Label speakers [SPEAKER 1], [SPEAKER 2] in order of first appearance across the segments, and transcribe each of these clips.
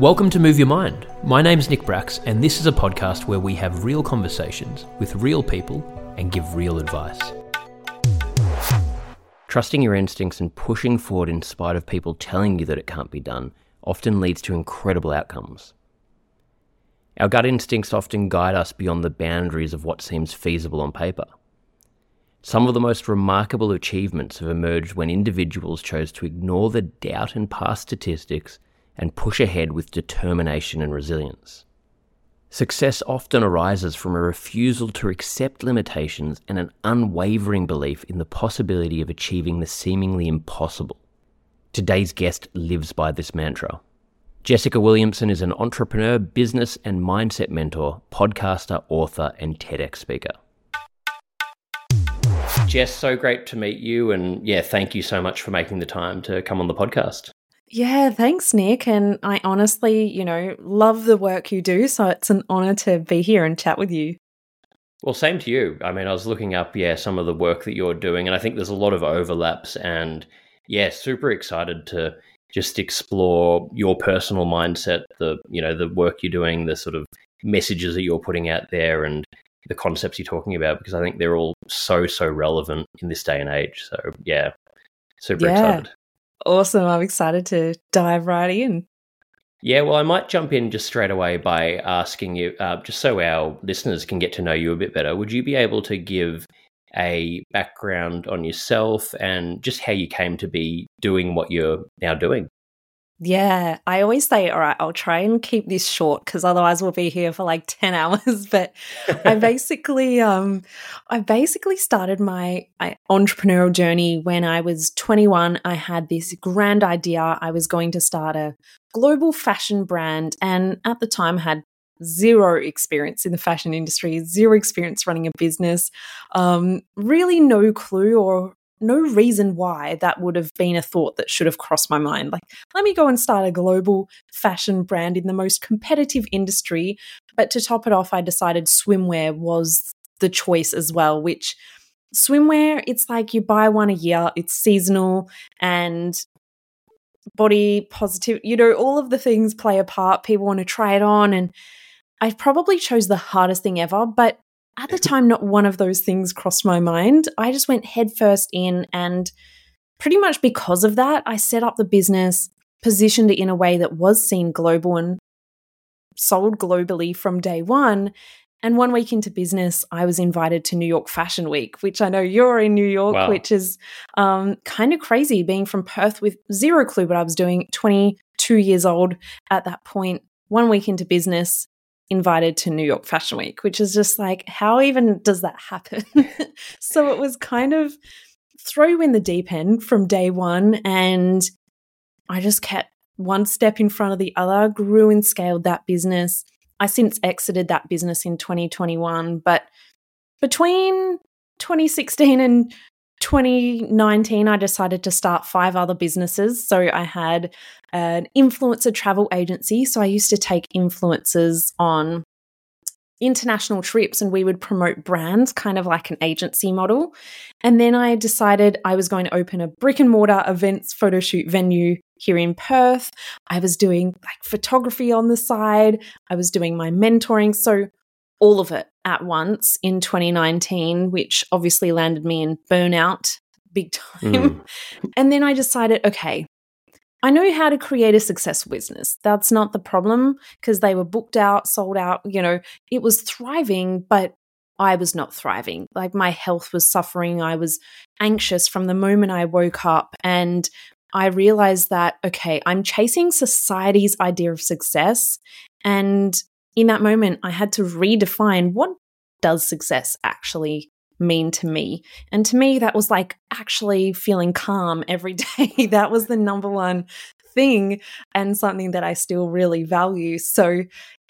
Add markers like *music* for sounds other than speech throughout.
[SPEAKER 1] Welcome to Move Your Mind. My name's Nick Bracks, and this is a podcast where we have real conversations with real people and give real advice. Trusting your instincts and pushing forward in spite of people telling you that it can't be done often leads to incredible outcomes. Our gut instincts often guide us beyond the boundaries of what seems feasible on paper. Some of the most remarkable achievements have emerged when individuals chose to ignore the doubt and past statistics and push ahead with determination and resilience. Success often arises from a refusal to accept limitations and an unwavering belief in the possibility of achieving the seemingly impossible. Today's guest lives by this mantra. Jessica Williamson is an entrepreneur, business and mindset mentor, podcaster, author, and TEDx speaker. Jess, so great to meet you. And yeah, thank you so much for making the time to come on the podcast.
[SPEAKER 2] Yeah, thanks, Nick. And I honestly, you know, love the work you do. So it's an honor to be here and chat with you.
[SPEAKER 1] Well, same to you. I mean, I was looking up, yeah, some of the work that you're doing, and I think there's a lot of overlaps. And yeah, super excited to just explore your personal mindset, the you know the work you're doing, the sort of messages that you're putting out there, and the concepts you're talking about, because I think they're all so so relevant in this day and age. So yeah, super
[SPEAKER 2] Yeah.
[SPEAKER 1] excited.
[SPEAKER 2] Awesome. I'm excited to dive right in.
[SPEAKER 1] Yeah, well, I might jump in just straight away by asking you, uh, just so our listeners can get to know you a bit better. Would you be able to give a background on yourself and just how you came to be doing what you're now doing?
[SPEAKER 2] Yeah, I always say, all right, I'll try and keep this short because otherwise we'll be here for like *laughs* 10 hours. But I *laughs* basically, um, I basically started my I, entrepreneurial journey when I was 21. I had this grand idea. I was going to start a global fashion brand. And at the time had zero experience in the fashion industry, zero experience running a business, um, really no clue or no reason why that would have been a thought that should have crossed my mind. Like, let me go and start a global fashion brand in the most competitive industry. But to top it off, I decided swimwear was the choice as well, which swimwear, it's like you buy one a year, it's seasonal and body positive, you know, all of the things play a part. People want to try it on. And I probably chose the hardest thing ever, but at the time, not one of those things crossed my mind. I just went headfirst in, and pretty much because of that, I set up the business, positioned it in a way that was seen global and sold globally from day one. And one week into business, I was invited to New York Fashion Week, which I know you're in New York,
[SPEAKER 1] Wow.
[SPEAKER 2] which is um, kind of crazy being from Perth with zero clue what I was doing, 22 years old at that point. One week into business, invited to New York Fashion Week, which is just like, how even does that happen? *laughs* so it was kind of throw in the deep end from day one. And I just kept one step in front of the other, grew and scaled that business. I since exited that business in 2021, but between 2016 and 2019, I decided to start five other businesses. So I had an influencer travel agency. So I used to take influencers on international trips and we would promote brands, kind of like an agency model. And then I decided I was going to open a brick and mortar events photo shoot venue here in Perth. I was doing like photography on the side, I was doing my mentoring. So all of it at once in 2019, which obviously landed me in burnout big time.
[SPEAKER 1] Mm. *laughs*
[SPEAKER 2] And then I decided, okay, I know how to create a successful business. That's not the problem because they were booked out, sold out, you know, it was thriving, but I was not thriving. Like my health was suffering. I was anxious from the moment I woke up. And I realized that, okay, I'm chasing society's idea of success. And in that moment, I had to redefine what does success actually mean to me? And to me, that was like actually feeling calm every *laughs* day. that was the number one thing and something that I still really value. So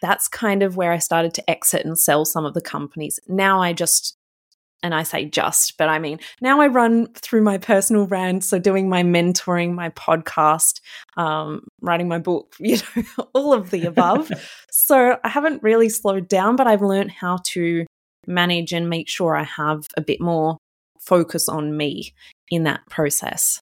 [SPEAKER 2] that's kind of where I started to exit and sell some of the companies. Now I just and I say just, but I mean, now I run through my personal brand. So, doing my mentoring, my podcast, um, writing my book, *laughs* you know, all of the above. *laughs* so, I haven't really slowed down, but I've learned how to manage and make sure I have a bit more focus on me in that process.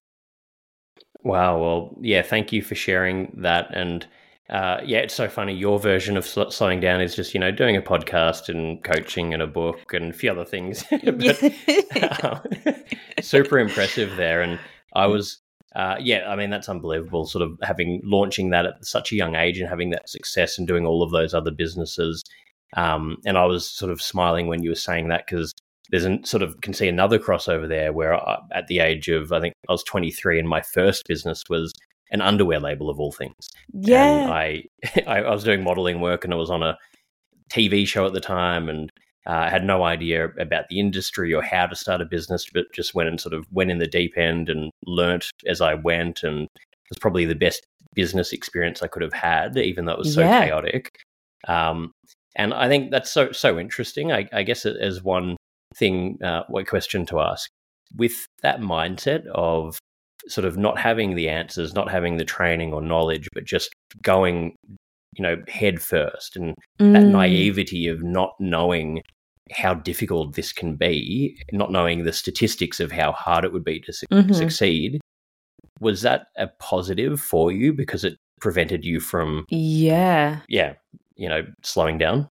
[SPEAKER 1] Wow. Well, yeah, thank you for sharing that. And uh, yeah, it's so funny. Your version of sl- slowing down is just, you know, doing a podcast and coaching and a book and a few other things. *laughs* *laughs* but, um, *laughs* super impressive there. And I was, uh, yeah, I mean, that's unbelievable. Sort of having launching that at such a young age and having that success and doing all of those other businesses. Um, and I was sort of smiling when you were saying that because there's a sort of can see another crossover there where I, at the age of I think I was 23 and my first business was an underwear label of all things.
[SPEAKER 2] Yeah,
[SPEAKER 1] and *laughs* I, I was doing modeling work and I was on a TV show at the time and uh, I had no idea about the industry or how to start a business, but just went and sort of went in the deep end and learnt as I went. And it was probably the best business experience I could have had, even though it was so yeah. chaotic. Um, and I think that's so so interesting. I, I guess as one thing, uh, what question to ask with that mindset of sort of not having the answers, not having the training or knowledge, but just going, you know, head first, and mm. that naivety of not knowing how difficult this can be, not knowing the statistics of how hard it would be to su- mm-hmm. succeed. Was that a positive for you because it prevented you from,
[SPEAKER 2] yeah,
[SPEAKER 1] yeah, you know, slowing down?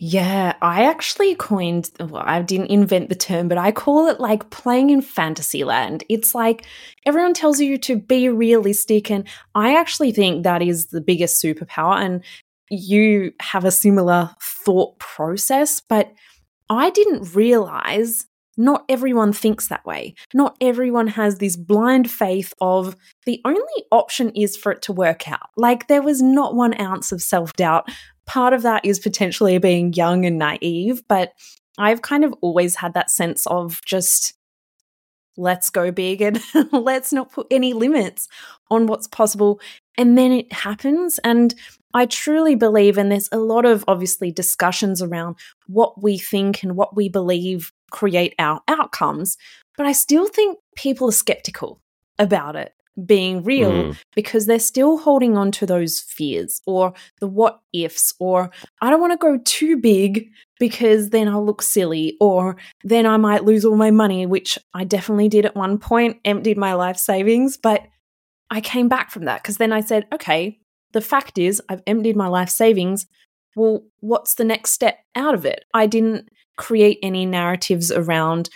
[SPEAKER 2] Yeah, I actually coined, well, I didn't invent the term, but I call it like playing in fantasy land. It's like everyone tells you to be realistic. And I actually think that is the biggest superpower. And you have a similar thought process, but I didn't realize not everyone thinks that way. Not everyone has this blind faith of the only option is for it to work out. Like there was not one ounce of self doubt part of that is potentially being young and naive, but I've kind of always had that sense of just let's go big and *laughs* let's not put any limits on what's possible. And then it happens. And I truly believe, and there's a lot of obviously discussions around what we think and what we believe create our outcomes. But I still think people are skeptical about it being real mm. because they're still holding on to those fears or the what ifs or I don't want to go too big because then I'll look silly or then I might lose all my money, which I definitely did at one point, emptied my life savings, but I came back from that because then I said, okay, the fact is I've emptied my life savings. Well, what's the next step out of it? I didn't create any narratives around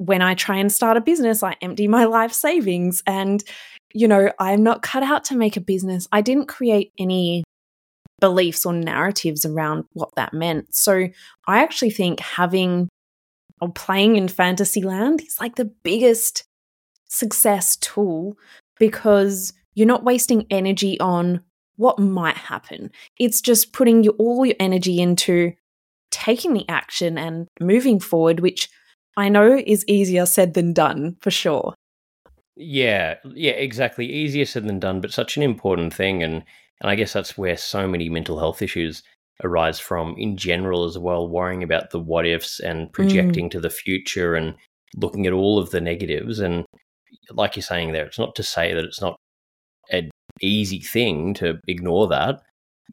[SPEAKER 2] when I try and start a business, I empty my *laughs* life savings. And, you know, I'm not cut out to make a business. I didn't create any beliefs or narratives around what that meant. So I actually think having or playing in fantasy land is like the biggest success tool because you're not wasting energy on what might happen. It's just putting your, all your energy into taking the action and moving forward, which I know is easier said than done for sure.
[SPEAKER 1] Yeah, yeah, exactly. Easier said than done, but such an important thing, and and I guess that's where so many mental health issues arise from in general as well. Worrying about the what ifs and mm. projecting mm. to the future and looking at all of the negatives. And like you're saying there, it's not to say that it's not an easy thing to ignore that,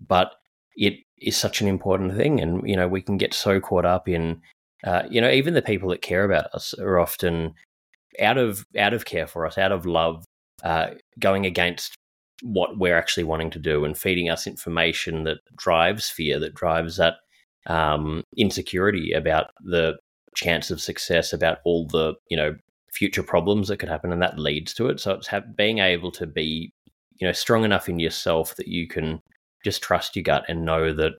[SPEAKER 1] but it is such an important thing. And you know, we can get so caught up in uh, you know, even the people that care about us are often out of out of care for us, out of love, uh, going against what we're actually wanting to do and feeding us information that drives fear, that drives that um, insecurity about the chance of success, about all the you know future problems that could happen, and that leads to it. So it's ha- being able to be you know strong enough in yourself that you can just trust your gut and know that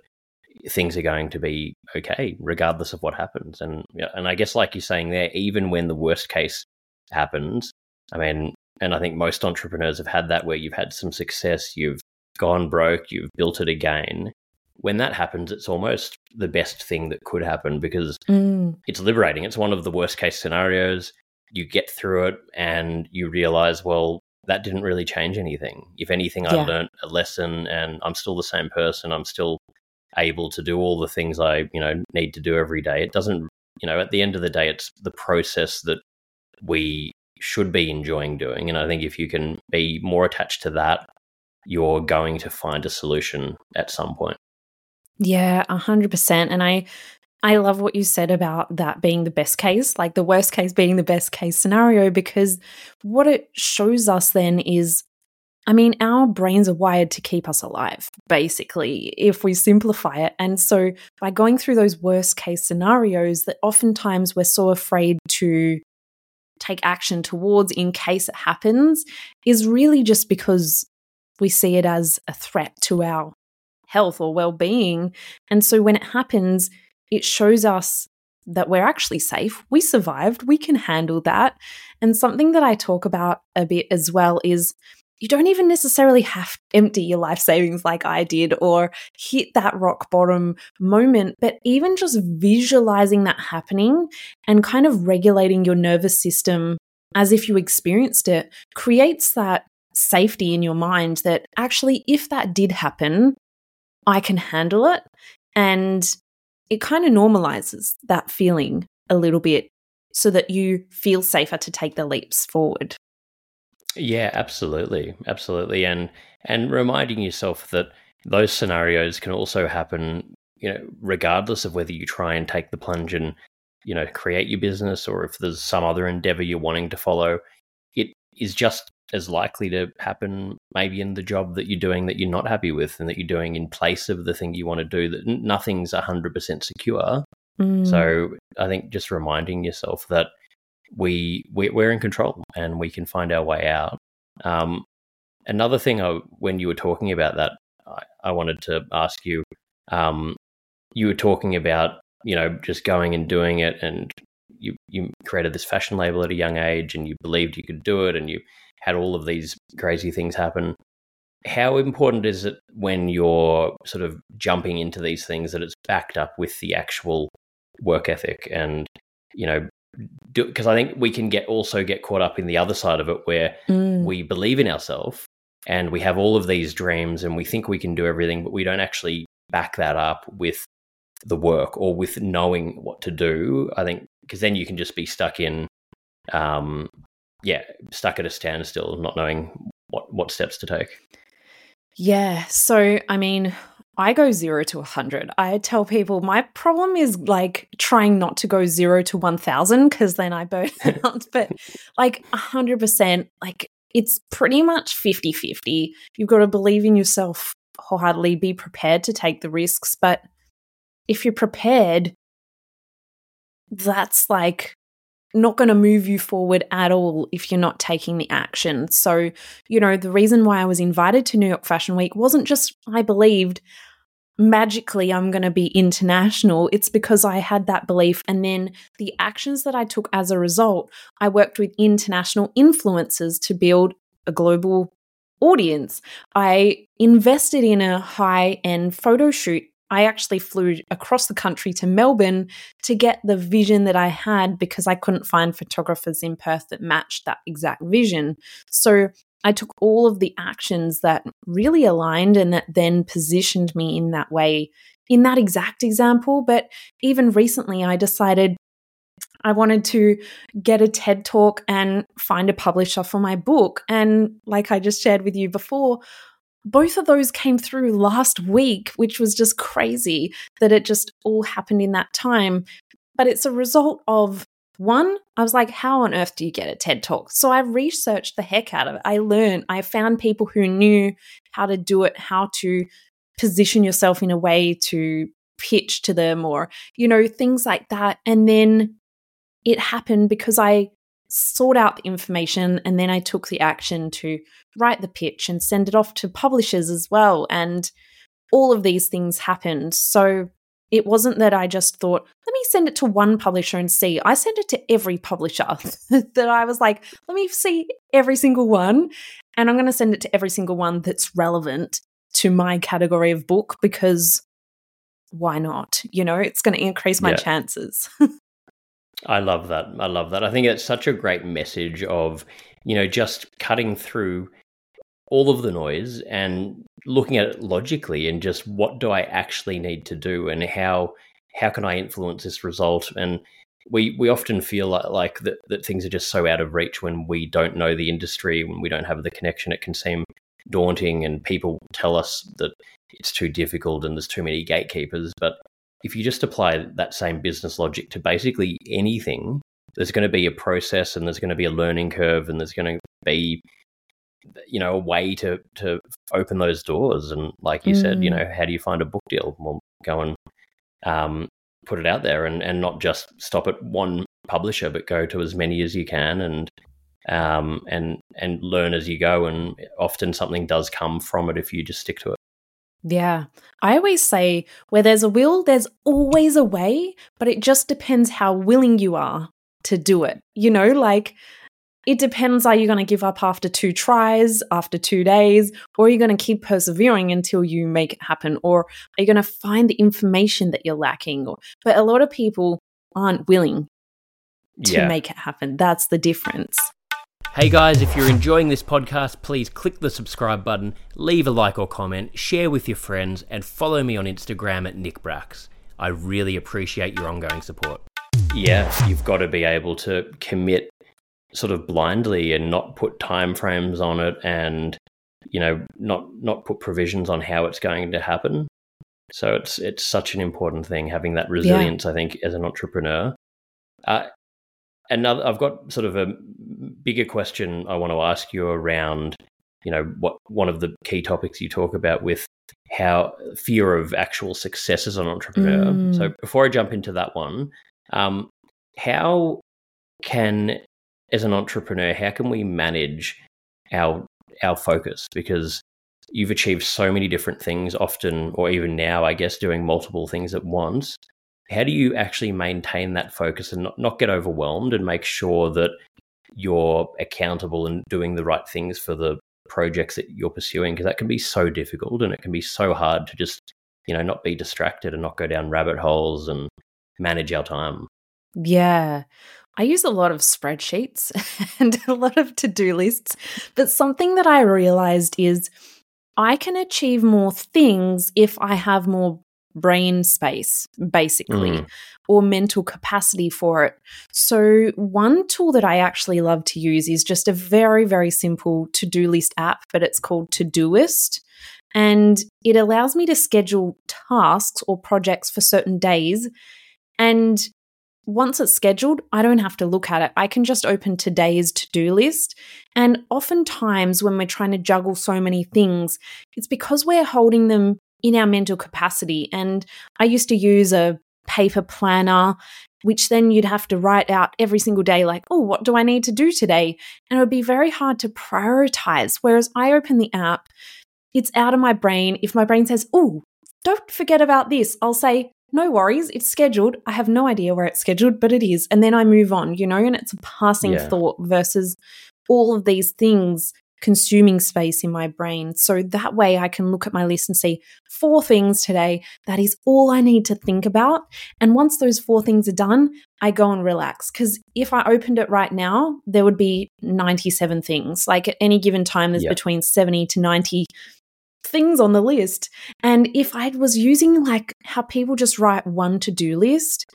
[SPEAKER 1] things are going to be okay regardless of what happens. And and I guess like you're saying there, even when the worst case happens, I mean, and I think most entrepreneurs have had that where you've had some success, you've gone broke, you've built it again. when that happens, it's almost the best thing that could happen because
[SPEAKER 2] Mm.
[SPEAKER 1] it's liberating. It's one of the worst case scenarios. You get through it and you realize, well, that didn't really change anything. If anything, I
[SPEAKER 2] Yeah.
[SPEAKER 1] learned a lesson and I'm still the same person. I'm still able to do all the things I, you know, need to do every day. It doesn't, you know, at the end of the day, it's the process that we should be enjoying doing. And I think if you can be more attached to that, you're going to find a solution at some point.
[SPEAKER 2] Yeah, a hundred percent. And I I love what you said about that being the best case, like the worst case being the best case scenario, because what it shows us then is I mean, our brains are wired to keep us alive, basically, if we simplify it. And so by going through those worst case scenarios that oftentimes we're so afraid to take action towards in case it happens is really just because we see it as a threat to our health or well-being. And so when it happens it shows us that we're actually safe. We survived. We can handle that. And something that i talk about a bit as well is you don't even necessarily have to empty your life savings like I did or hit that rock bottom moment, but even just visualizing that happening and kind of regulating your nervous system as if you experienced it creates that safety in your mind that actually, if that did happen, I can handle it. And it kind of normalizes that feeling a little bit so that you feel safer to take the leaps forward.
[SPEAKER 1] Yeah, absolutely, absolutely, and and reminding yourself that those scenarios can also happen, you know, regardless of whether you try and take the plunge and you know create your business or if there's some other endeavor you're wanting to follow, it is just as likely to happen maybe in the job that you're doing that you're not happy with and that you're doing in place of the thing you want to do that nothing's 100% secure
[SPEAKER 2] Mm.
[SPEAKER 1] so I think just reminding yourself that we, we we're in control and we can find our way out. Um, another thing, I, when you were talking about that, I, I wanted to ask you. Um, you were talking about you know just going and doing it, and you you created this fashion label at a young age, and you believed you could do it, and you had all of these crazy things happen. How important is it when you're sort of jumping into these things that it's backed up with the actual work ethic and you know because I think we can get also get caught up in the other side of it where
[SPEAKER 2] Mm.
[SPEAKER 1] we believe in ourselves and we have all of these dreams and we think we can do everything but we don't actually back that up with the work or with knowing what to do I think because then you can just be stuck in um yeah stuck at a standstill not knowing what what steps to take
[SPEAKER 2] Yeah. So, I mean, I go zero to 100. I tell people my problem is like trying not to go zero to 1000 because then I burn *laughs* out. But like 100%, like it's pretty much 50 50. You've got to believe in yourself wholeheartedly, be prepared to take the risks. But if you're prepared, that's like not going to move you forward at all if you're not taking the action. So, you know, the reason why I was invited to New York Fashion Week wasn't just I believed magically I'm going to be international. It's because I had that belief. And then the actions that I took as a result, I worked with international influencers to build a global audience. I invested in a high end photo shoot. I actually flew across the country to Melbourne to get the vision that I had because I couldn't find photographers in Perth that matched that exact vision. So I took all of the actions that really aligned and that then positioned me in that way, in that exact example. But even recently, I decided I wanted to get a TED talk and find a publisher for my book. And like I just shared with you before, both of those came through last week, which was just crazy that it just all happened in that time. But it's a result of one, I was like, how on earth do you get a TED talk? So I researched the heck out of it. I learned, I found people who knew how to do it, how to position yourself in a way to pitch to them or, you know, things like that. And then it happened because I sought out the information and then I took the action to write the pitch and send it off to publishers as well. And all of these things happened. So it wasn't that I just thought, let me send it to one publisher and see. I sent it to every publisher *laughs* that I was like, let me see every single one. And I'm going to send it to every single one that's relevant to my category of book because why not? You know, it's going to increase my
[SPEAKER 1] Yeah.
[SPEAKER 2] chances. *laughs*
[SPEAKER 1] I love that. I love that. I think it's such a great message of, you know, just cutting through all of the noise and looking at it logically and just what do I actually need to do and how how can I influence this result? And we we often feel like, like that, that things are just so out of reach when we don't know the industry when we don't have the connection. It can seem daunting and people tell us that it's too difficult and there's too many gatekeepers. But if you just apply that same business logic to basically anything, there's going to be a process and there's going to be a learning curve and there's going to be you know a way to to open those doors and like you said you
[SPEAKER 2] Mm.
[SPEAKER 1] know how do you find a book deal well go and um, put it out there and and not just stop at one publisher but go to as many as you can and um and and learn as you go and often something does come from it if you just stick to it
[SPEAKER 2] Yeah. I always say where there's a will, there's always a way, but it just depends how willing you are to do it. You know, like it depends are you going to give up after two tries, after two days, or are you going to keep persevering until you make it happen? Or are you going to find the information that you're lacking? Or, but a lot of people aren't willing to
[SPEAKER 1] yeah
[SPEAKER 2] make it happen. That's the difference.
[SPEAKER 1] Hey guys, if you're enjoying this podcast, please click the subscribe button, leave a like or comment, share with your friends, and follow me on Instagram at Nick Bracks. I really appreciate your ongoing support. Yeah, you've got to be able to commit sort of blindly and not put time frames on it and you know not not put provisions on how it's going to happen. So it's it's such an important thing having that resilience i think as an entrepreneur. Uh, another i've got sort of a bigger question i want to ask you around you know what one of the key topics you talk about with how fear of actual success as an entrepreneur.
[SPEAKER 2] Mm.
[SPEAKER 1] so before i jump into that one um, how can as an entrepreneur how can we manage our our focus? Because you've achieved so many different things often or even now i guess doing multiple things at once. How do you actually maintain that focus and not, not get overwhelmed and make sure that you're accountable and doing the right things for the projects that you're pursuing? Because that can be so difficult and it can be so hard to just you know not be distracted and not go down rabbit holes and manage our time.
[SPEAKER 2] Yeah. I use a lot of spreadsheets *laughs* and a lot of to do lists. But something that I realized is I can achieve more things if I have more brain space, basically,
[SPEAKER 1] Mm.
[SPEAKER 2] or mental capacity for it. So, one tool that I actually love to use is just a very, very simple to do list app, but it's called Todoist. And it allows me to schedule tasks or projects for certain days. And once it's scheduled, I don't have to look at it. I can just open today's to do list. And oftentimes, when we're trying to juggle so many things, it's because we're holding them in our mental capacity. And I used to use a paper planner, which then you'd have to write out every single day, like, oh, what do I need to do today? And it would be very hard to prioritize. Whereas I open the app, it's out of my brain. If my brain says, oh, don't forget about this, I'll say, no worries, it's scheduled. I have no idea where it's scheduled, but it is. And then I move on, you know, and it's a passing
[SPEAKER 1] Yeah.
[SPEAKER 2] thought versus all of these things consuming space in my brain. So that way I can look at my list and see four things today. That is all I need to think about. And once those four things are done, I go and relax. Because if I opened it right now, there would be 97 things. Like at any given time, there's between 70 to 90 things on the list. And if I was using like how people just write one to do list,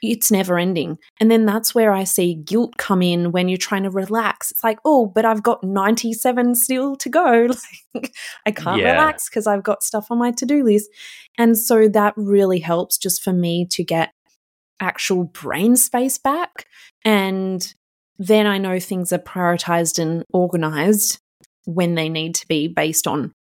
[SPEAKER 2] it's never ending. And then that's where I see guilt come in when you're trying to relax. It's like, oh, but I've got 97 still to go. *laughs* Like, I can't
[SPEAKER 1] Yeah.
[SPEAKER 2] relax because I've got stuff on my to do list. And so that really helps just for me to get actual brain space back. And then I know things are prioritized and organized when they need to be based on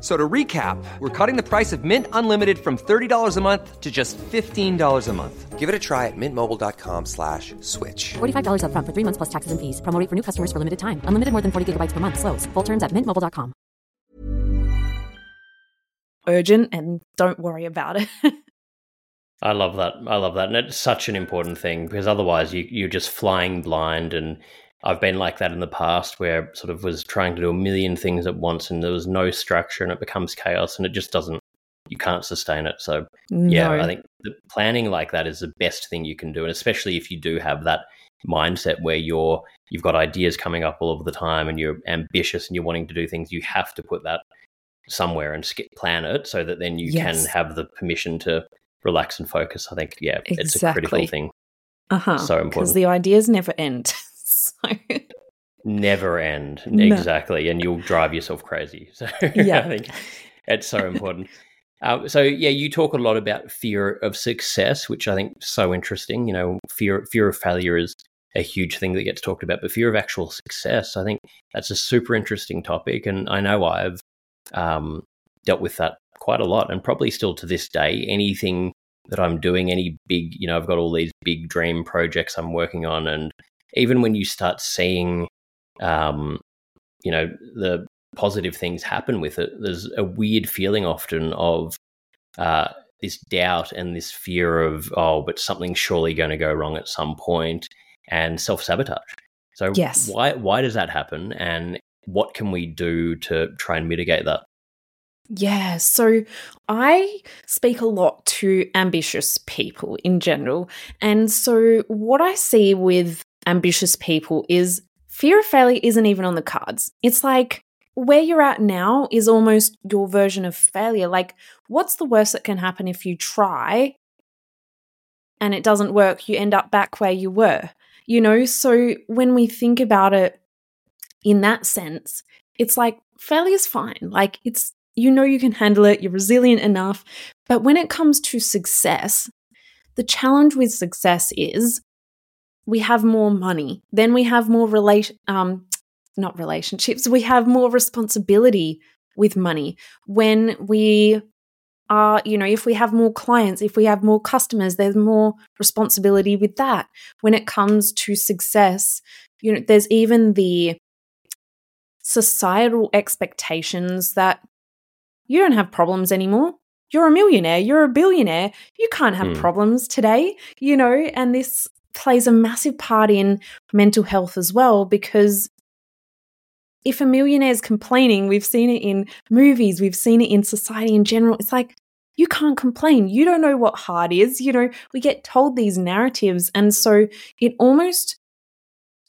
[SPEAKER 3] F- So to recap, we're cutting the price of Mint Unlimited from $30 a month to just $15 a month. Give it a try at mintmobile.com slash switch.
[SPEAKER 4] $45 upfront for three months plus taxes and fees. Promo for new customers for limited time. Unlimited more than 40 gigabytes per month. Slows. Full terms at mintmobile.com.
[SPEAKER 2] urgent and don't worry about it. *laughs*
[SPEAKER 1] I love that. I love that. And it's such an important thing because otherwise you, you're just flying blind. And I've been like that in the past where sort of was trying to do a million things at once and there was no structure and it becomes chaos and it just doesn't, you can't sustain it. So, yeah, I think the planning like that is the best thing you can do. And especially if you do have that mindset where you're, you've got ideas coming up all of the time and you're ambitious and you're wanting to do things, you have to put that somewhere and skip plan it so that then you
[SPEAKER 2] Yes.
[SPEAKER 1] can have the permission to relax and focus. I think, yeah, it's a critical thing.
[SPEAKER 2] Uh-huh.
[SPEAKER 1] So
[SPEAKER 2] Because
[SPEAKER 1] important.
[SPEAKER 2] the ideas never end. *laughs* so *laughs*
[SPEAKER 1] Never end.
[SPEAKER 2] No.
[SPEAKER 1] Exactly. And you'll drive yourself crazy. *laughs* So
[SPEAKER 2] Yeah.
[SPEAKER 1] I think it's so important. Um, so yeah, you talk a lot about fear of success, which I think is so interesting. You know, fear fear of failure is a huge thing that gets talked about, but fear of actual success, I think that's a super interesting topic. And I know I've um, dealt with that quite a lot, and probably still to this day. Anything that I'm doing, any big, you know, I've got all these big dream projects I'm working on, and even when you start seeing, um, you know, the positive things happen with it, there's a weird feeling often of uh, this doubt and this fear of, oh, but something's surely going to go wrong at some point, and self sabotage. So
[SPEAKER 2] Yes.
[SPEAKER 1] why why does that happen, and what can we do to try and mitigate that?
[SPEAKER 2] Yeah, so I speak a lot to ambitious people in general. And so what I see with ambitious people is fear of failure isn't even on the cards. It's like where you're at now is almost your version of failure. Like, what's the worst that can happen if you try and it doesn't work? You end up back where you were, you know? So when we think about it in that sense, it's like failure's fine. Like, it's you know you can handle it, you're resilient enough. But when it comes to success, the challenge with success is we have more money, then we have more relation um not relationships, we have more responsibility with money. When we are, you know, if we have more clients, if we have more customers, there's more responsibility with that. When it comes to success, you know, there's even the societal expectations that you don't have problems anymore. You're a millionaire, you're a billionaire. You can't have
[SPEAKER 1] Hmm.
[SPEAKER 2] problems today, you know, and this plays a massive part in mental health as well because if a millionaire is complaining, we've seen it in movies, we've seen it in society in general. It's like, you can't complain. You don't know what hard is. You know, we get told these narratives. And so it almost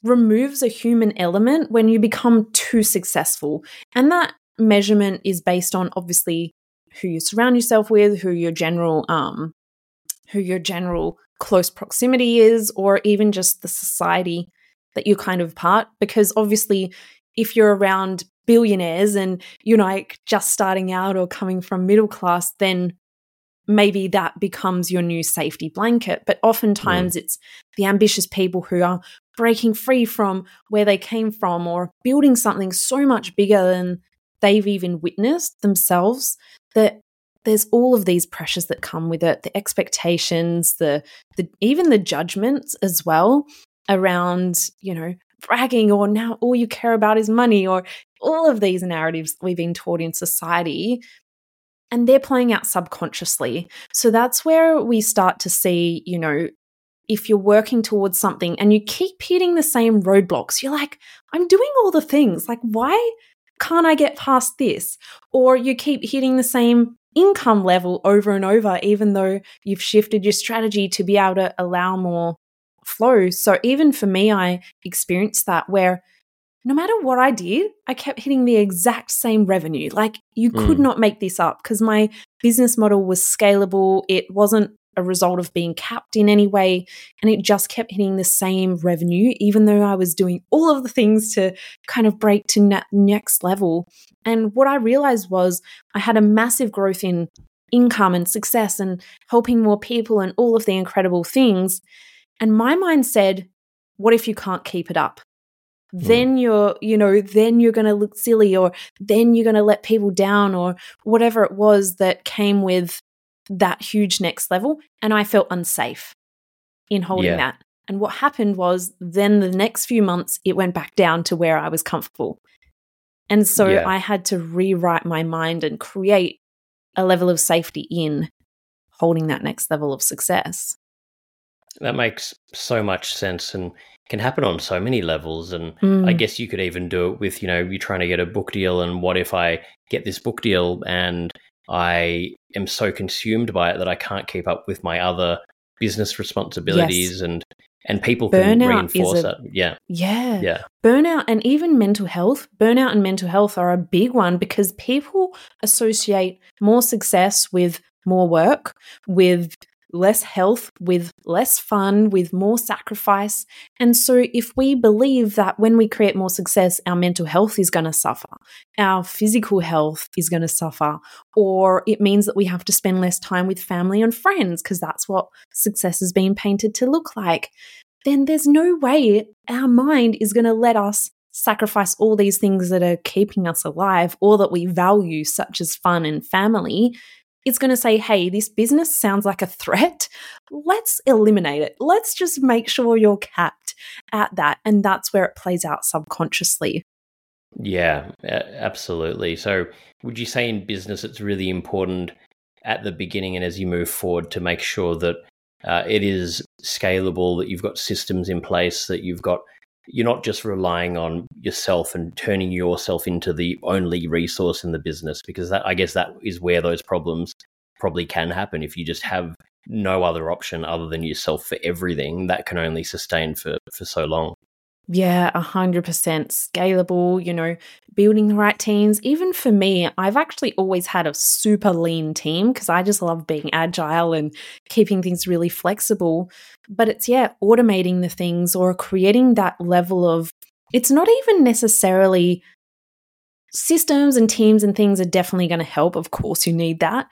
[SPEAKER 2] removes a human element when you become too successful. And that measurement is based on obviously who you surround yourself with, who your general um who your general close proximity is or even just the society that you're kind of part. Because obviously if you're around billionaires and you're like just starting out or coming from middle class then maybe that becomes your new safety blanket. But oftentimes mm. it's the ambitious people who are breaking free from where they came from or building something so much bigger than they've even witnessed themselves that there's all of these pressures that come with it the expectations the, the even the judgments as well around you know bragging or now all you care about is money or all of these narratives we've been taught in society and they're playing out subconsciously. So that's where we start to see you know if you're working towards something and you keep hitting the same roadblocks you're like i'm doing all the things. Like why can't i get past this? Or you keep hitting the same income level over and over even though you've shifted your strategy to be able to allow more flow so even for me i experienced that where no matter what I did, I kept hitting the exact same revenue. Like you could
[SPEAKER 1] Mm.
[SPEAKER 2] not make this up because my business model was scalable. It wasn't a result of being capped in any way. And it just kept hitting the same revenue, even though I was doing all of the things to kind of break to next level. And what I realized was I had a massive growth in income and success and helping more people and all of the incredible things. And my mind said, what if you can't keep it up? Hmm. then you're, you know, then you're going to look silly or then you're going to let people down or whatever it was that came with that huge next level. And I felt unsafe in holding
[SPEAKER 1] Yeah.
[SPEAKER 2] that. And what happened was then the next few months, it went back down to where I was comfortable. And so
[SPEAKER 1] Yeah.
[SPEAKER 2] I had to rewrite my mind and create a level of safety in holding that next level of success.
[SPEAKER 1] That makes so much sense and can happen on so many levels. And
[SPEAKER 2] Mm.
[SPEAKER 1] I guess you could even do it with, you know, you're trying to get a book deal. And what if I get this book deal and I am so consumed by it that I can't keep up with my other business responsibilities and and people can
[SPEAKER 2] Burnout is
[SPEAKER 1] reinforce
[SPEAKER 2] a-
[SPEAKER 1] that. Yeah.
[SPEAKER 2] Yeah.
[SPEAKER 1] Yeah.
[SPEAKER 2] Burnout and even mental health, burnout and mental health are a big one because people associate more success with more work, with less health, with less fun, with more sacrifice. And so, if we believe that when we create more success, our mental health is going to suffer, our physical health is going to suffer, or it means that we have to spend less time with family and friends because that's what success has been painted to look like, then there's no way our mind is going to let us sacrifice all these things that are keeping us alive or that we value, such as fun and family. It's going to say, hey, this business sounds like a threat. Let's eliminate it. Let's just make sure you're capped at that. And that's where it plays out subconsciously.
[SPEAKER 1] Yeah, absolutely. So, would you say in business it's really important at the beginning and as you move forward to make sure that uh, it is scalable, that you've got systems in place, that you've got you're not just relying on yourself and turning yourself into the only resource in the business because that I guess that is where those problems probably can happen if you just have no other option other than yourself for everything that can only sustain for for so long.
[SPEAKER 2] Yeah, 100% scalable, you know, building the right teams. Even for me, I've actually always had a super lean team because I just love being agile and keeping things really flexible. But it's, yeah, automating the things or creating that level of, it's not even necessarily systems and teams and things are definitely going to help. Of course, you need that.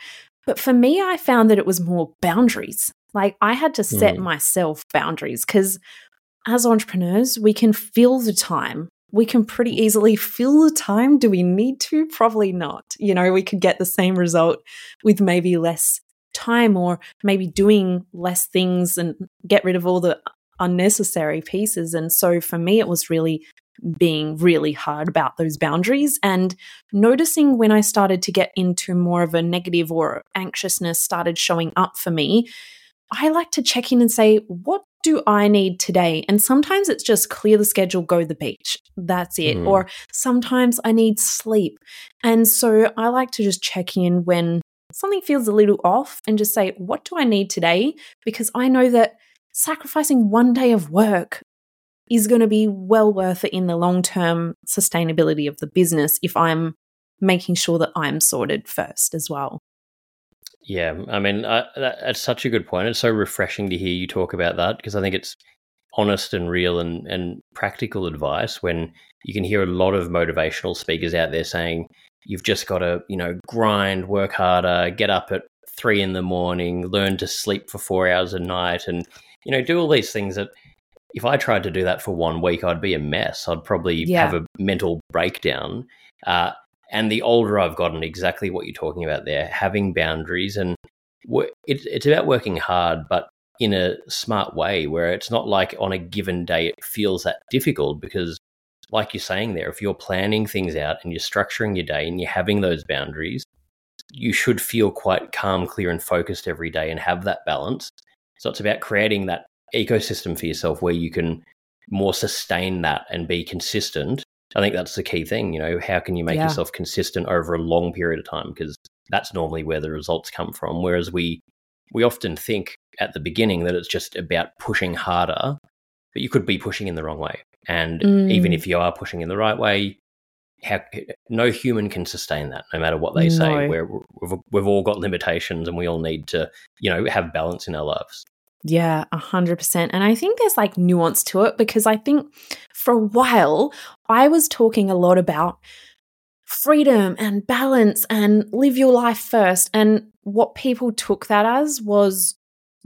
[SPEAKER 2] But for me, I found that it was more boundaries. Like I had to set
[SPEAKER 1] Mm.
[SPEAKER 2] myself boundaries because as entrepreneurs, we can fill the time. We can pretty easily fill the time. Do we need to? Probably not. You know, we could get the same result with maybe less time or maybe doing less things and get rid of all the unnecessary pieces. And so for me, it was really being really hard about those boundaries and noticing when I started to get into more of a negative or anxiousness started showing up for me. I like to check in and say, what do I need today? And sometimes it's just clear the schedule, go to the beach. That's it.
[SPEAKER 1] Mm.
[SPEAKER 2] Or sometimes I need sleep. And so I like to just check in when something feels a little off and just say, what do I need today? Because I know that sacrificing one day of work is going to be well worth it in the long term sustainability of the business if I'm making sure that I'm sorted first as well.
[SPEAKER 1] Yeah, I mean, I, that, that's such a good point. It's so refreshing to hear you talk about that because I think it's honest and real and, and practical advice when you can hear a lot of motivational speakers out there saying you've just got to, you know, grind, work harder, get up at three in the morning, learn to sleep for four hours a night, and, you know, do all these things that if I tried to do that for one week, I'd be a mess. I'd probably
[SPEAKER 2] Yeah.
[SPEAKER 1] have a mental breakdown. Uh, and the older I've gotten, exactly what you're talking about there, having boundaries and it, it's about working hard, but in a smart way where it's not like on a given day it feels that difficult because, like you're saying there, if you're planning things out and you're structuring your day and you're having those boundaries, you should feel quite calm, clear, and focused every day and have that balance. So it's about creating that ecosystem for yourself where you can more sustain that and be consistent. I think that's the key thing. You know, how can you make
[SPEAKER 2] Yeah.
[SPEAKER 1] yourself consistent over a long period of time? Because that's normally where the results come from. Whereas we we often think at the beginning that it's just about pushing harder, but you could be pushing in the wrong way. And even
[SPEAKER 2] Mm.
[SPEAKER 1] if you are pushing in the right way, how, no human can sustain that, no matter what they
[SPEAKER 2] No.
[SPEAKER 1] say. Where we've, we've all got limitations, and we all need to, you know, have balance in our lives.
[SPEAKER 2] Yeah, a hundred percent. And I think there's like nuance to it because I think for a while I was talking a lot about freedom and balance and live your life first. And what people took that as was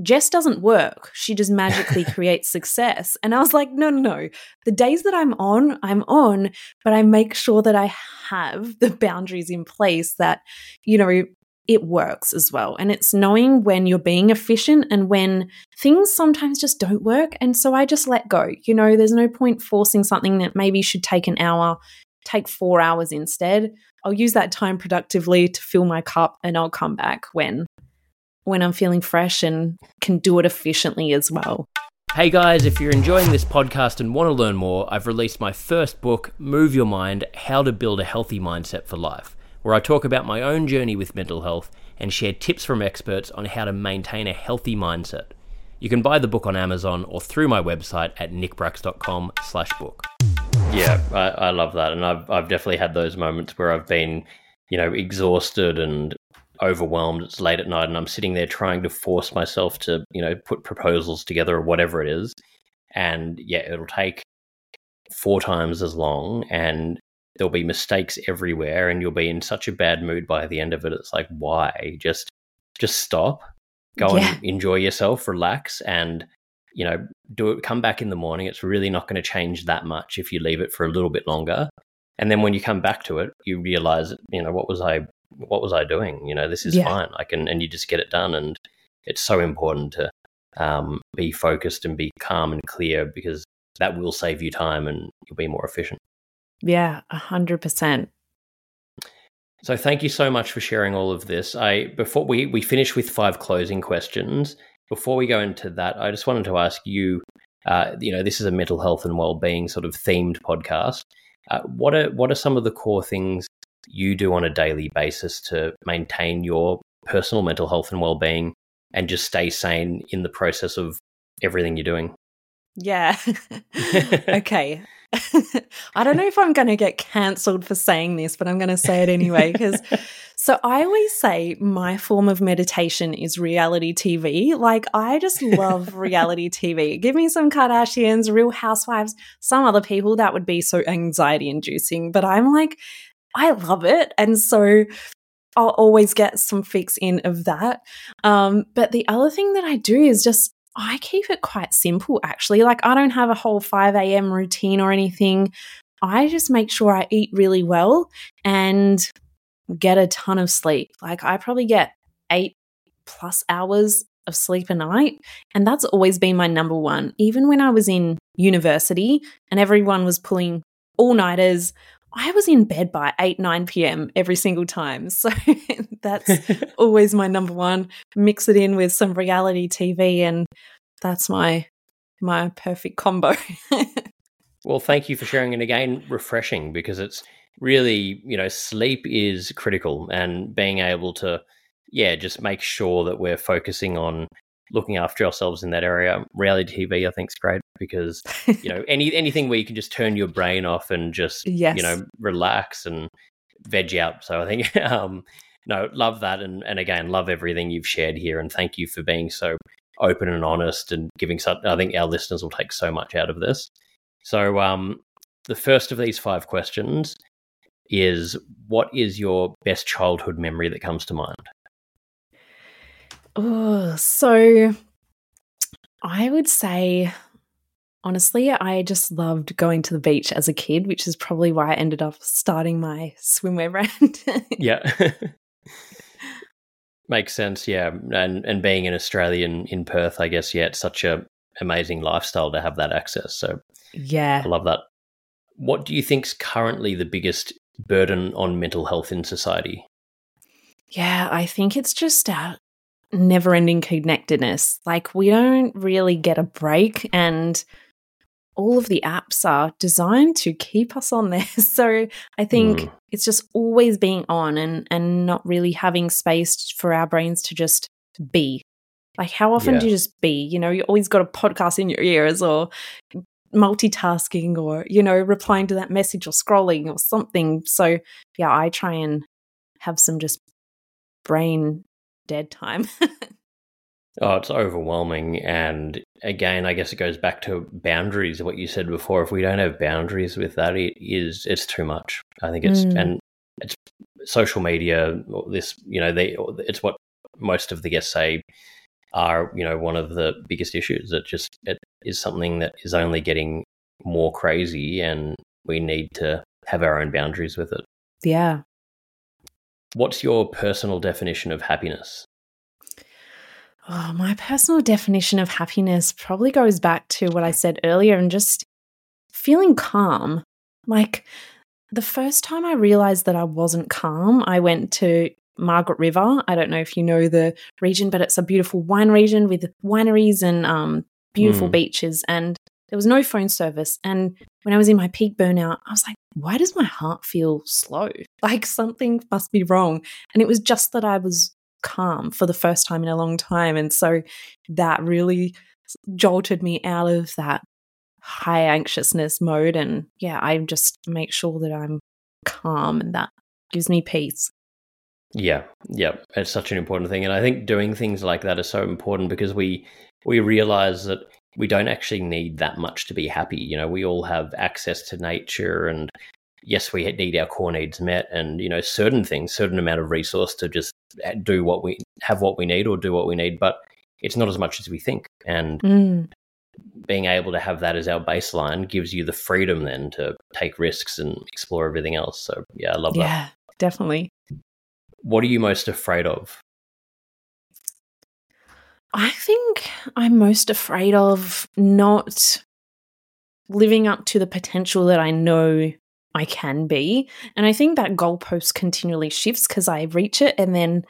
[SPEAKER 2] Jess doesn't work. She just magically *laughs* creates success. And I was like, no, no, no. The days that I'm on, I'm on, but I make sure that I have the boundaries in place that, you know, it works as well. And it's knowing when you're being efficient and when things sometimes just don't work. And so I just let go. You know, there's no point forcing something that maybe should take an hour, take four hours instead. I'll use that time productively to fill my cup and I'll come back when when I'm feeling fresh and can do it efficiently as well.
[SPEAKER 1] Hey guys, if you're enjoying this podcast and want to learn more, I've released my first book, Move Your Mind How to Build a Healthy Mindset for Life, where I talk about my own journey with mental health and share tips from experts on how to maintain a healthy mindset. You can buy the book on Amazon or through my website at nickbracks.com slash book. Yeah, I, I love that. And I've, I've definitely had those moments where I've been, you know, exhausted and overwhelmed. It's late at night, and I'm sitting there trying to force myself to, you know, put proposals together or whatever it is. And yeah, it'll take four times as long, and there'll be mistakes everywhere, and you'll be in such a bad mood by the end of it. It's like, why? Just, just stop, go yeah. and enjoy yourself, relax, and you know, do it. Come back in the morning. It's really not going to change that much if you leave it for a little bit longer. And then when you come back to it, you realize, you know, what was I what was I doing? You know, this is yeah. fine. I can, and you just get it done. And it's so important to um, be focused and be calm and clear because that will save you time and you'll be more efficient.
[SPEAKER 2] Yeah, a hundred percent.
[SPEAKER 1] So thank you so much for sharing all of this. I before we we finish with five closing questions. Before we go into that, I just wanted to ask you. Uh, you know, this is a mental health and well-being sort of themed podcast. Uh, what are what are some of the core things you do on a daily basis to maintain your personal mental health and well-being and just stay sane in the process of everything you're doing
[SPEAKER 2] yeah *laughs* okay *laughs* I don't know if I'm going to get cancelled for saying this, but I'm going to say it anyway. Because *laughs* so I always say my form of meditation is reality TV. Like, I just love *laughs* reality TV. Give me some Kardashians, real housewives, some other people that would be so anxiety inducing. But I'm like, I love it. And so I'll always get some fix in of that. Um, but the other thing that I do is just I keep it quite simple actually. Like I don't have a whole 5 a.m. routine or anything. I just make sure I eat really well and get a ton of sleep. Like I probably get eight plus hours of sleep a night. And that's always been my number one. Even when I was in university and everyone was pulling all nighters, I was in bed by 8, 9 p.m. every single time. *laughs* So that's *laughs* always my number one. Mix it in with some reality TV and that's my my perfect combo. *laughs*
[SPEAKER 1] well, thank you for sharing and again refreshing because it's really, you know, sleep is critical and being able to yeah, just make sure that we're focusing on looking after ourselves in that area. Reality TV, I think, is great because you know *laughs* any anything where you can just turn your brain off and just yes. you know relax and veg out. So I think *laughs* um, no, love that, and and again, love everything you've shared here, and thank you for being so open and honest and giving such. I think our listeners will take so much out of this. So um, the first of these five questions is what is your best childhood memory that comes to mind?
[SPEAKER 2] Oh, so I would say honestly, I just loved going to the beach as a kid, which is probably why I ended up starting my swimwear *laughs* brand.
[SPEAKER 1] yeah. Makes sense, yeah. And and being an Australian in Perth, I guess, yeah, it's such a amazing lifestyle to have that access. So
[SPEAKER 2] Yeah.
[SPEAKER 1] I love that. What do you think's currently the biggest burden on mental health in society?
[SPEAKER 2] Yeah, I think it's just our never ending connectedness. Like, we don't really get a break, and all of the apps are designed to keep us on there. *laughs* So I think mm. it's just always being on and, and not really having space for our brains to just be. Like, how often yeah. do you just be? You know, you always got a podcast in your ears or multitasking or, you know, replying to that message or scrolling or something. So, yeah, I try and have some just brain dead time. *laughs*
[SPEAKER 1] oh, it's overwhelming. And again, I guess it goes back to boundaries, what you said before. If we don't have boundaries with that, it is, it's too much. I think it's, mm. and it's social media, this, you know, they, it's what most of the guests say. are, you know, one of the biggest issues. It just it is something that is only getting more crazy, and we need to have our own boundaries with it.
[SPEAKER 2] Yeah.
[SPEAKER 1] What's your personal definition of happiness?
[SPEAKER 2] Oh, my personal definition of happiness probably goes back to what I said earlier and just feeling calm. Like the first time I realized that I wasn't calm, I went to Margaret River. I don't know if you know the region, but it's a beautiful wine region with wineries and um, beautiful mm. beaches. And there was no phone service. And when I was in my peak burnout, I was like, why does my heart feel slow? *laughs* Like something must be wrong. And it was just that I was calm for the first time in a long time. And so that really jolted me out of that high anxiousness mode. And yeah, I just make sure that I'm calm and that gives me peace.
[SPEAKER 1] Yeah, yeah, it's such an important thing, and I think doing things like that is so important because we we realize that we don't actually need that much to be happy. You know, we all have access to nature, and yes, we need our core needs met, and you know, certain things, certain amount of resource to just do what we have, what we need, or do what we need, but it's not as much as we think, and. Mm. Being able to have that as our baseline gives you the freedom then to take risks and explore everything else. So, yeah, I love
[SPEAKER 2] yeah,
[SPEAKER 1] that.
[SPEAKER 2] Yeah, definitely.
[SPEAKER 1] What are you most afraid of?
[SPEAKER 2] I think I'm most afraid of not living up to the potential that I know I can be. And I think that goalpost continually shifts because I reach it. And then,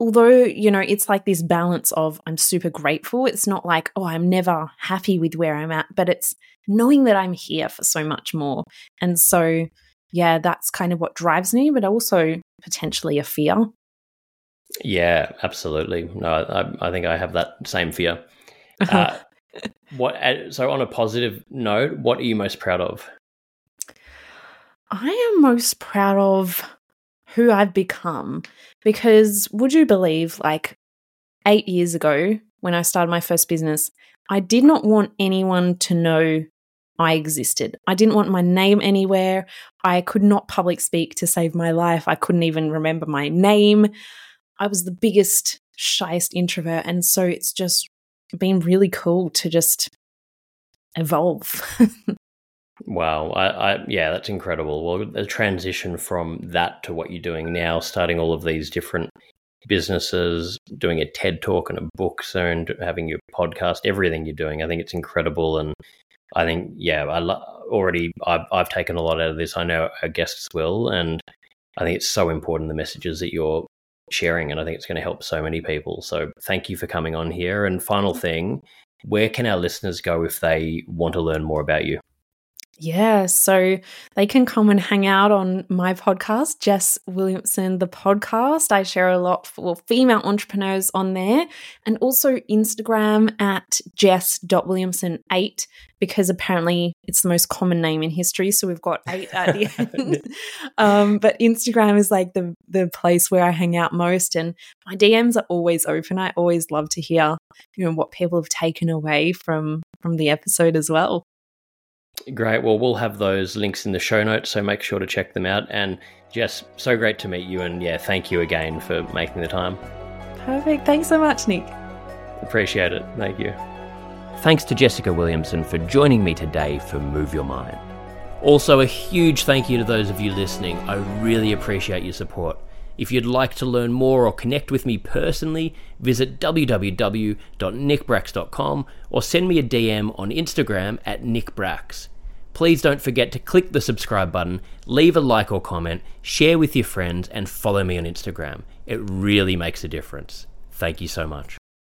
[SPEAKER 2] although, you know, it's like this balance of I'm super grateful, it's not like, oh, I'm never happy with where I'm at, but it's knowing that I'm here for so much more. And so, yeah, that's kind of what drives me, but also potentially a fear.
[SPEAKER 1] Yeah, absolutely. No, I, I think I have that same fear. *laughs* Uh, what? So, on a positive note, what are you most proud of?
[SPEAKER 2] I am most proud of who I've become because would you believe, like eight years ago, when I started my first business, I did not want anyone to know I existed. I didn't want my name anywhere. I could not public speak to save my life. I couldn't even remember my name. I was the biggest, shyest introvert. And so it's just been really cool to just evolve. *laughs*
[SPEAKER 1] wow. I, I, yeah, that's incredible. Well, the transition from that to what you're doing now, starting all of these different businesses, doing a TED talk and a book soon, having your podcast, everything you're doing, I think it's incredible. And I think, yeah, I lo- already I've, I've taken a lot out of this. I know our guests will, and I think it's so important the messages that you're sharing, and I think it's going to help so many people. So thank you for coming on here. And final thing, where can our listeners go if they want to learn more about you?
[SPEAKER 2] Yeah, so they can come and hang out on my podcast, Jess Williamson, the podcast. I share a lot for female entrepreneurs on there and also Instagram at jess.williamson8 because apparently it's the most common name in history. So we've got eight at the *laughs* end. um, but Instagram is like the, the place where I hang out most and my DMs are always open. I always love to hear, you know, what people have taken away from from the episode as well.
[SPEAKER 1] Great. Well, we'll have those links in the show notes, so make sure to check them out. And Jess, so great to meet you. And yeah, thank you again for making the time.
[SPEAKER 2] Perfect. Thanks so much, Nick.
[SPEAKER 1] Appreciate it. Thank you. Thanks to Jessica Williamson for joining me today for Move Your Mind. Also, a huge thank you to those of you listening. I really appreciate your support. If you'd like to learn more or connect with me personally, visit www.nickbracks.com or send me a DM on Instagram at nickbracks. Please don't forget to click the subscribe button, leave a like or comment, share with your friends, and follow me on Instagram. It really makes a difference. Thank you so much.